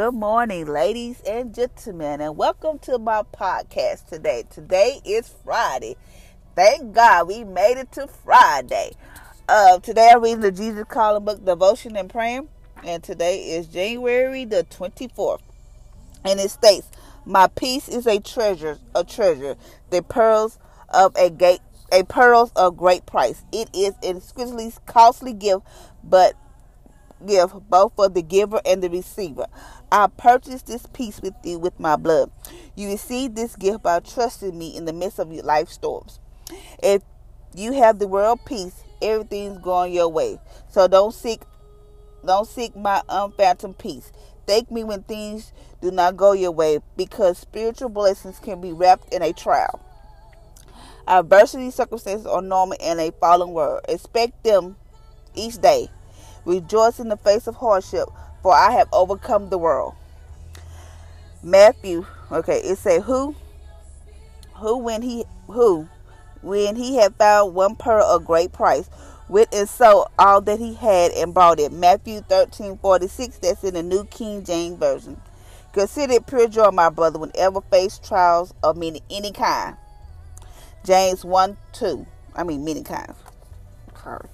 Good morning, ladies and gentlemen, and welcome to my podcast today. Today is Friday. Thank God we made it to Friday. Uh, today I'm reading the Jesus Calling Book Devotion and Praying, and today is January the 24th. And it states, My peace is a treasure, a treasure, the pearls of a gate a pearls of great price. It is an exquisitely costly gift, but give both for the giver and the receiver. I purchased this peace with you with my blood. You receive this gift by trusting me in the midst of your life storms. If you have the world peace, everything's going your way. So don't seek don't seek my unphantom peace. Thank me when things do not go your way because spiritual blessings can be wrapped in a trial. Adversity circumstances are normal in a fallen world. Expect them each day. Rejoice in the face of hardship, for I have overcome the world. Matthew, okay, it say who, who when he who, when he had found one pearl of great price, with and sold all that he had and bought it. Matthew thirteen forty six. That's in the New King James Version. Consider it pure joy, my brother, whenever face trials of many any kind. James one two. I mean many kinds. Sorry.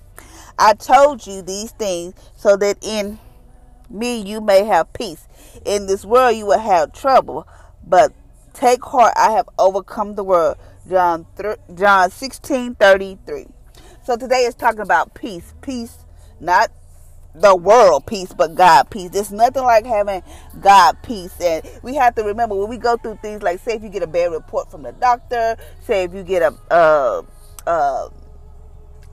I told you these things so that in me you may have peace. In this world you will have trouble, but take heart, I have overcome the world. John John 16 33. So today is talking about peace. Peace, not the world peace, but God peace. There's nothing like having God peace. And we have to remember when we go through things like, say, if you get a bad report from the doctor, say, if you get a, uh, uh,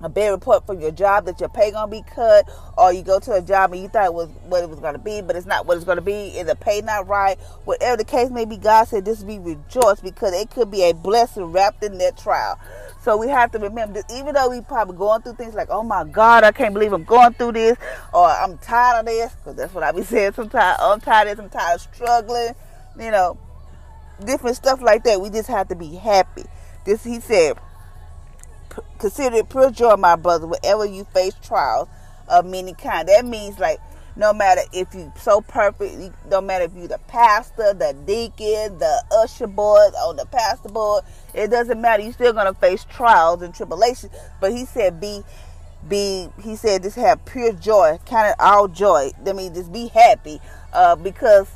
a bad report from your job that your pay gonna be cut, or you go to a job and you thought it was what it was gonna be, but it's not what it's gonna be, and the pay not right. Whatever the case may be, God said this be rejoiced because it could be a blessing wrapped in that trial. So we have to remember that even though we probably going through things like, oh my God, I can't believe I'm going through this, or I'm tired of this, because that's what I be saying sometimes. Oh, I'm tired of this, I'm tired of struggling, you know, different stuff like that. We just have to be happy. This he said consider it pure joy, my brother, whenever you face trials of many kind. That means like no matter if you so perfect, no matter if you the pastor, the deacon, the usher board, or the pastor board, it doesn't matter. You're still gonna face trials and tribulations. But he said, be, be. He said, just have pure joy, kind of all joy. I mean, just be happy, uh, because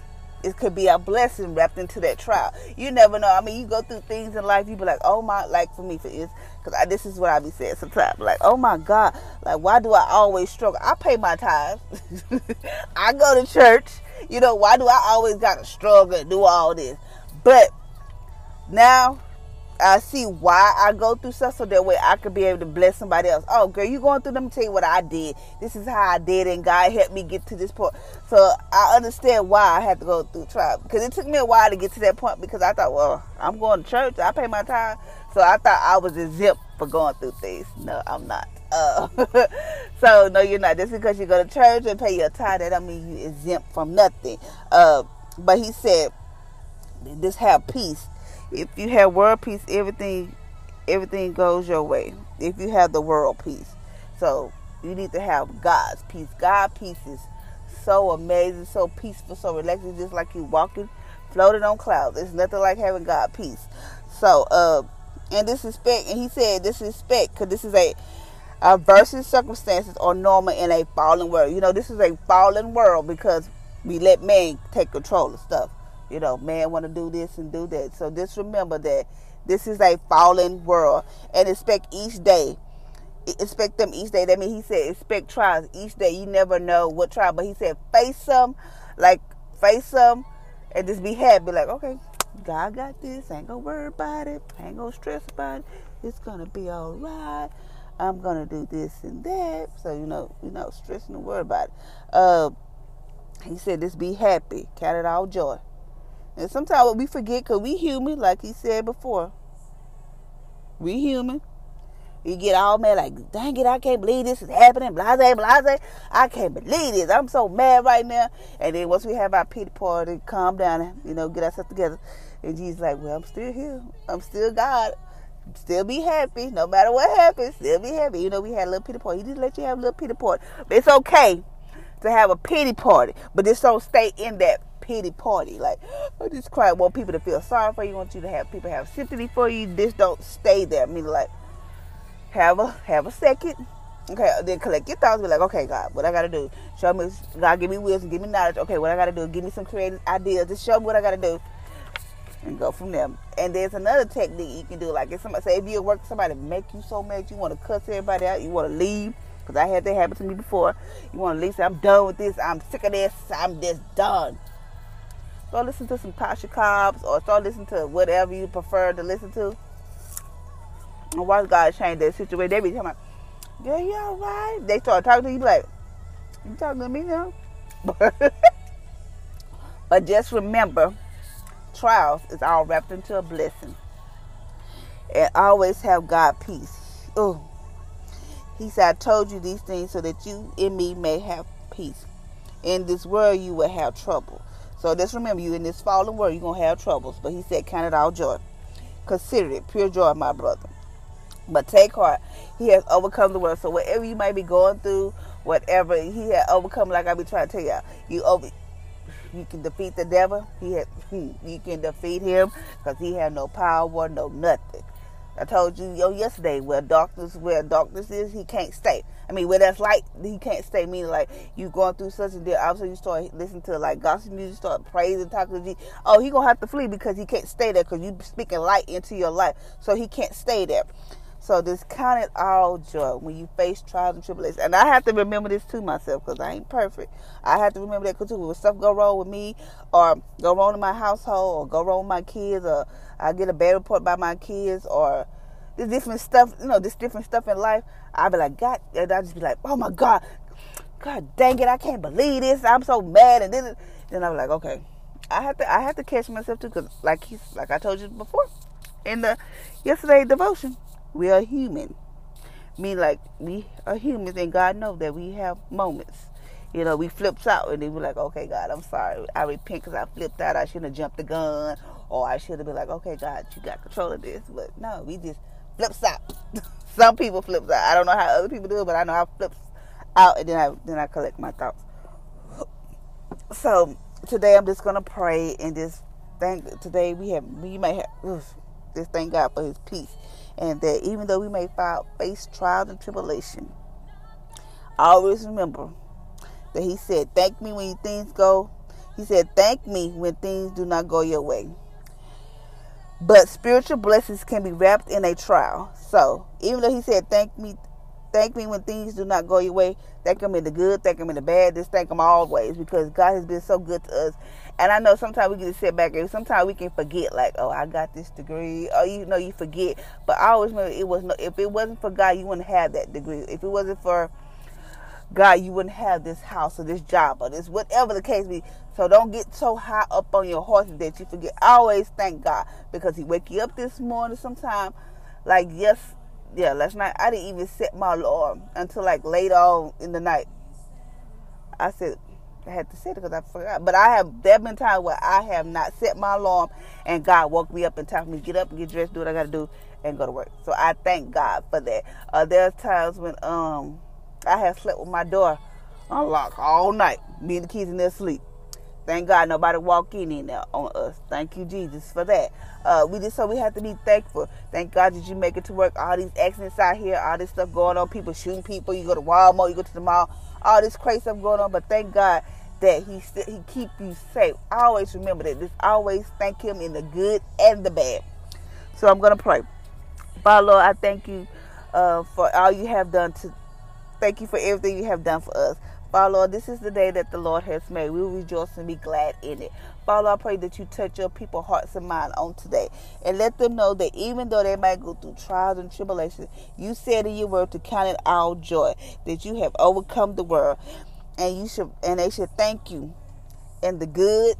it could be a blessing wrapped into that trial. You never know. I mean, you go through things in life, you be like, oh my, like for me, for is because this is what I be saying sometimes. Like, oh my God, like why do I always struggle? I pay my tithes. I go to church. You know, why do I always gotta struggle and do all this? But now I see why I go through stuff so that way I could be able to bless somebody else. Oh, girl, you going through? Me tell you what I did. This is how I did, and God helped me get to this point. So I understand why I had to go through trial because it took me a while to get to that point because I thought, well, I'm going to church, I pay my time, so I thought I was exempt for going through things. No, I'm not. Uh, so no, you're not. Just because you go to church and pay your tithe, that don't mean you exempt from nothing. Uh, but he said, just have peace if you have world peace, everything everything goes your way. If you have the world peace. So you need to have God's peace. God peace is so amazing, so peaceful, so relaxing, just like you walking, floating on clouds. It's nothing like having God peace. So, uh, and this respect, and he said this respect, because this is a versus circumstances are normal in a fallen world. You know, this is a fallen world because we let man take control of stuff. You know, man want to do this and do that. So just remember that this is a fallen world and expect each day. Expect them each day. That means he said expect trials each day. You never know what trial, but he said face them, like face them, and just be happy. Like okay, God got this. Ain't gonna worry about it. Ain't gonna stress about it. It's gonna be all right. I'm gonna do this and that. So you know, you know, stressing and worry about it. Uh, he said, just be happy. Count it all joy. And sometimes we forget because we human, like he said before. We human. You get all mad like, dang it, I can't believe this is happening. Blase, blase. I can't believe this. I'm so mad right now. And then once we have our pity party, calm down and, you know, get ourselves together. And Jesus like, well, I'm still here. I'm still God. Still be happy. No matter what happens, still be happy. You know, we had a little pity party. He just let you have a little pity party. It's okay to have a pity party. But just don't stay in that pity party. Like, I just cry. Want people to feel sorry for you. I want you to have people have sympathy for you. Just don't stay there. I mean, like, have a have a second. Okay, then collect your thoughts. Be like, okay, God, what I gotta do? Show me, God, give me wisdom, give me knowledge. Okay, what I gotta do? Give me some creative ideas. Just show me what I gotta do, and go from there. And there's another technique you can do. Like if somebody say if you work, somebody make you so mad, you want to cuss everybody out, you want to leave. Cause I had that happen to me before. You want to leave? Say, I'm done with this. I'm sick of this. I'm just done. Start listening to some Tasha Cobbs or start listening to whatever you prefer to listen to. And watch God change that situation. They be talking about, girl, you alright? They start talking to you like, you talking to me now? but just remember, trials is all wrapped into a blessing. And always have God peace. Oh, he said, I told you these things so that you and me may have peace. In this world, you will have trouble. So just remember, you in this fallen world, you're going to have troubles. But he said, count it all joy. Consider it pure joy, my brother. But take heart, he has overcome the world. So whatever you might be going through, whatever he had overcome, like I be trying to tell y'all, you over, you can defeat the devil. He had, you can defeat him because he had no power, no nothing. I told you yo yesterday where darkness where darkness is, he can't stay. I mean where that's light, he can't stay. Meaning like you going through such a deal, also you start listening to like gospel music, start praising, talking to Jesus. Oh, he gonna have to flee because he can't stay there because you speaking light into your life, so he can't stay there. So just count it all joy when you face trials and tribulations. And I have to remember this to myself because I ain't perfect. I have to remember that because when stuff go wrong with me or go wrong in my household or go wrong with my kids or I get a bad report by my kids or this different stuff, you know, this different stuff in life, I'll be like, God, and I just be like, oh my God, God dang it, I can't believe this. I'm so mad. And then, then I'm like, okay, I have to, I have to catch myself too, because like he's, like I told you before in the yesterday devotion, we are human. Me like we are humans, and God knows that we have moments. You know, we flips out, and then we're like, okay, God, I'm sorry. I repent because I flipped out. I shouldn't have jumped the gun, or I should have been like, okay, God, you got control of this. But no, we just flips out. Some people flips out. I don't know how other people do it, but I know I flips out, and then I then I collect my thoughts. So today I'm just gonna pray and just thank. Today we have we may have just thank God for His peace and that even though we may face trials and tribulation, always remember that He said, Thank me when things go. He said, Thank me when things do not go your way. But spiritual blessings can be wrapped in a trial. So even though He said, Thank me, thank me when things do not go your way, thank Him in the good, thank Him in the bad, just thank Him always because God has been so good to us. And I know sometimes we get to sit back and sometimes we can forget, like, oh, I got this degree. Or you know, you forget. But I always remember it was no. If it wasn't for God, you wouldn't have that degree. If it wasn't for God, you wouldn't have this house or this job or this whatever the case be. So don't get so high up on your horses that you forget. always thank God because He wake you up this morning. Sometime, like yes, yeah, last night I didn't even set my alarm until like late on in the night. I said, I had to say it because I forgot. But I have there have been times where I have not set my alarm and God woke me up and told me to get up and get dressed, do what I gotta do, and go to work. So I thank God for that. Uh, are times when um I have slept with my door unlocked all night, me and the kids in their sleep. Thank God nobody walked in in there on us. Thank you, Jesus, for that. Uh, we just so we have to be thankful. Thank God that you make it to work. All these accidents out here, all this stuff going on, people shooting people. You go to Walmart, you go to the mall, all this crazy stuff going on. But thank God that he he keep you safe. I always remember that. Just always thank him in the good and the bad. So I'm gonna pray. Father Lord, I thank you uh, for all you have done to thank you for everything you have done for us. Father Lord, this is the day that the Lord has made. We will rejoice and be glad in it. Father, I pray that you touch your people hearts and mind on today. And let them know that even though they might go through trials and tribulations, you said in your word to count it all joy, that you have overcome the world and you should and they should thank you in the good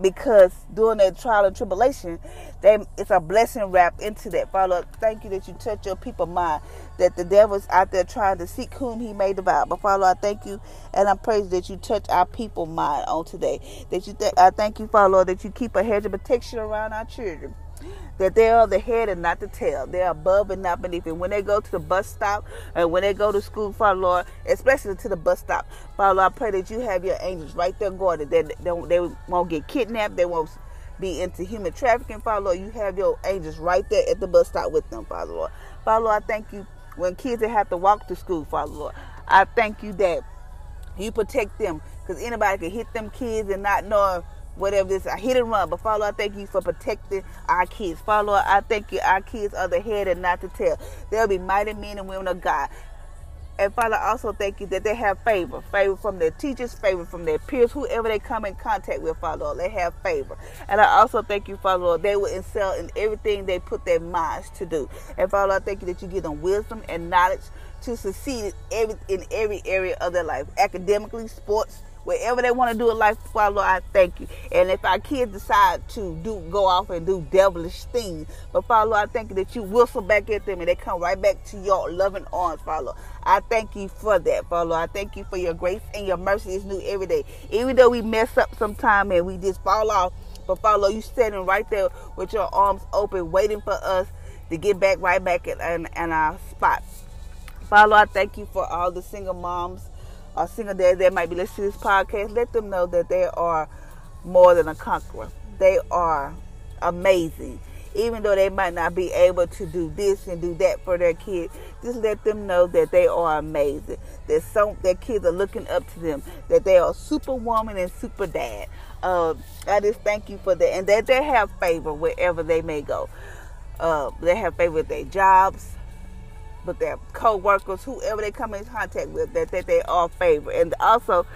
because during that trial and tribulation, they it's a blessing wrapped into that. Father, thank you that you touch your people mind, that the devil's out there trying to seek whom he may devour. But Father, I thank you and I praise that you touch our people mind on today. That you th- I thank you, Father Lord, that you keep a hedge of protection around our children that they are the head and not the tail. They're above and not beneath. And when they go to the bus stop and when they go to school, Father Lord, especially to the bus stop, Father Lord, I pray that you have your angels right there guarded. That they, they, they won't get kidnapped. They won't be into human trafficking, Father Lord. You have your angels right there at the bus stop with them, Father Lord. Father Lord, I thank you when kids that have to walk to school, Father Lord. I thank you that you protect them because anybody can hit them kids and not know whatever this I hit and run. But Father, I thank you for protecting our kids. Father, I thank you. Our kids are the head and not the tail. They'll be mighty men and women of God. And Father, I also thank you that they have favor. Favor from their teachers, favor from their peers, whoever they come in contact with, Father Lord, they have favor. And I also thank you, Father Lord, they will excel in everything they put their minds to do. And Father, I thank you that you give them wisdom and knowledge to succeed in every, in every area of their life, academically, sports, wherever they want to do in life, Father Lord, I thank you. And if our kids decide to do go off and do devilish things, but Father Lord, I thank you that you whistle back at them and they come right back to your loving arms, Father Lord. I thank you for that, Father Lord. I thank you for your grace and your mercy is new every day. Even though we mess up sometime and we just fall off, but Father Lord, you standing right there with your arms open, waiting for us to get back right back in, in, in our spot. Father, I thank you for all the single moms or single dads that might be listening to this podcast. Let them know that they are more than a conqueror. They are amazing. Even though they might not be able to do this and do that for their kids, just let them know that they are amazing. That some their kids are looking up to them. That they are superwoman and super dad. Uh, I just thank you for that, and that they have favor wherever they may go. Uh, they have favor with their jobs, with their co-workers, whoever they come in contact with, that, that they are favored. And also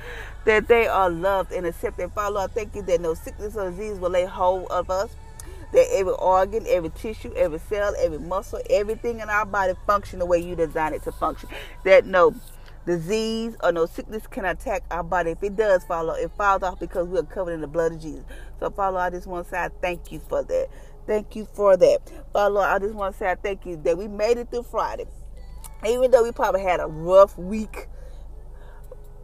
that they are loved and accepted. Father, I thank you that no sickness or disease will lay hold of us. That every organ, every tissue, every cell, every muscle, everything in our body function the way you designed it to function. That no disease or no sickness can attack our body. If it does follow, it falls off because we are covered in the blood of Jesus. So, Father, I just want to say I thank you for that. Thank you for that. Father, I just want to say I thank you that we made it through Friday even though we probably had a rough week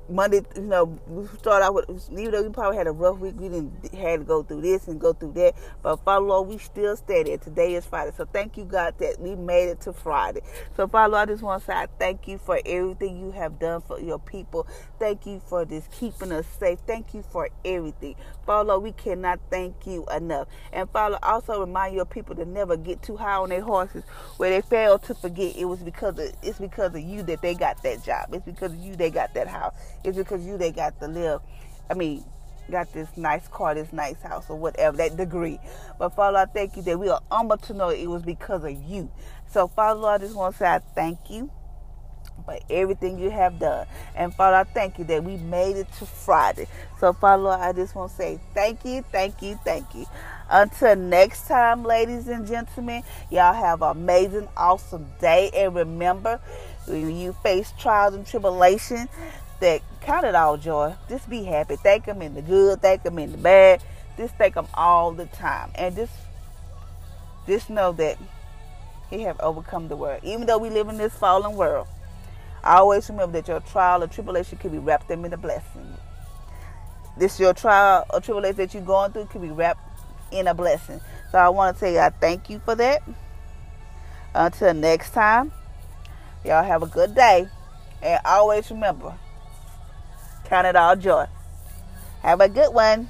Monday, you know, we start out with, even though we probably had a rough week, we didn't had to go through this and go through that. But Father Lord, we still steady. Today is Friday. So thank you, God, that we made it to Friday. So Father Lord, I just want to say I thank you for everything you have done for your people. Thank you for just keeping us safe. Thank you for everything. Father Lord, we cannot thank you enough. And Father, also remind your people to never get too high on their horses where they fail to forget it was because of it's because of you that they got that job. It's because of you they got that house it's because you they got to live. I mean, got this nice car, this nice house, or whatever, that degree. But Father, I thank you that we are humble to know it was because of you. So, Father, Lord, I just want to say I thank you for everything you have done. And Father, I thank you that we made it to Friday. So, Father, Lord, I just want to say thank you, thank you, thank you. Until next time, ladies and gentlemen, y'all have an amazing, awesome day. And remember, when you face trials and tribulation, that count it all joy. Just be happy. Thank Him in the good. Thank Him in the bad. Just thank Him all the time, and just just know that He have overcome the world. Even though we live in this fallen world, I always remember that your trial or tribulation can be wrapped up in a blessing. This your trial or tribulation that you're going through can be wrapped in a blessing. So I want to tell you, I thank you for that. Until next time, y'all have a good day. And always remember, Count it all joy. Have a good one.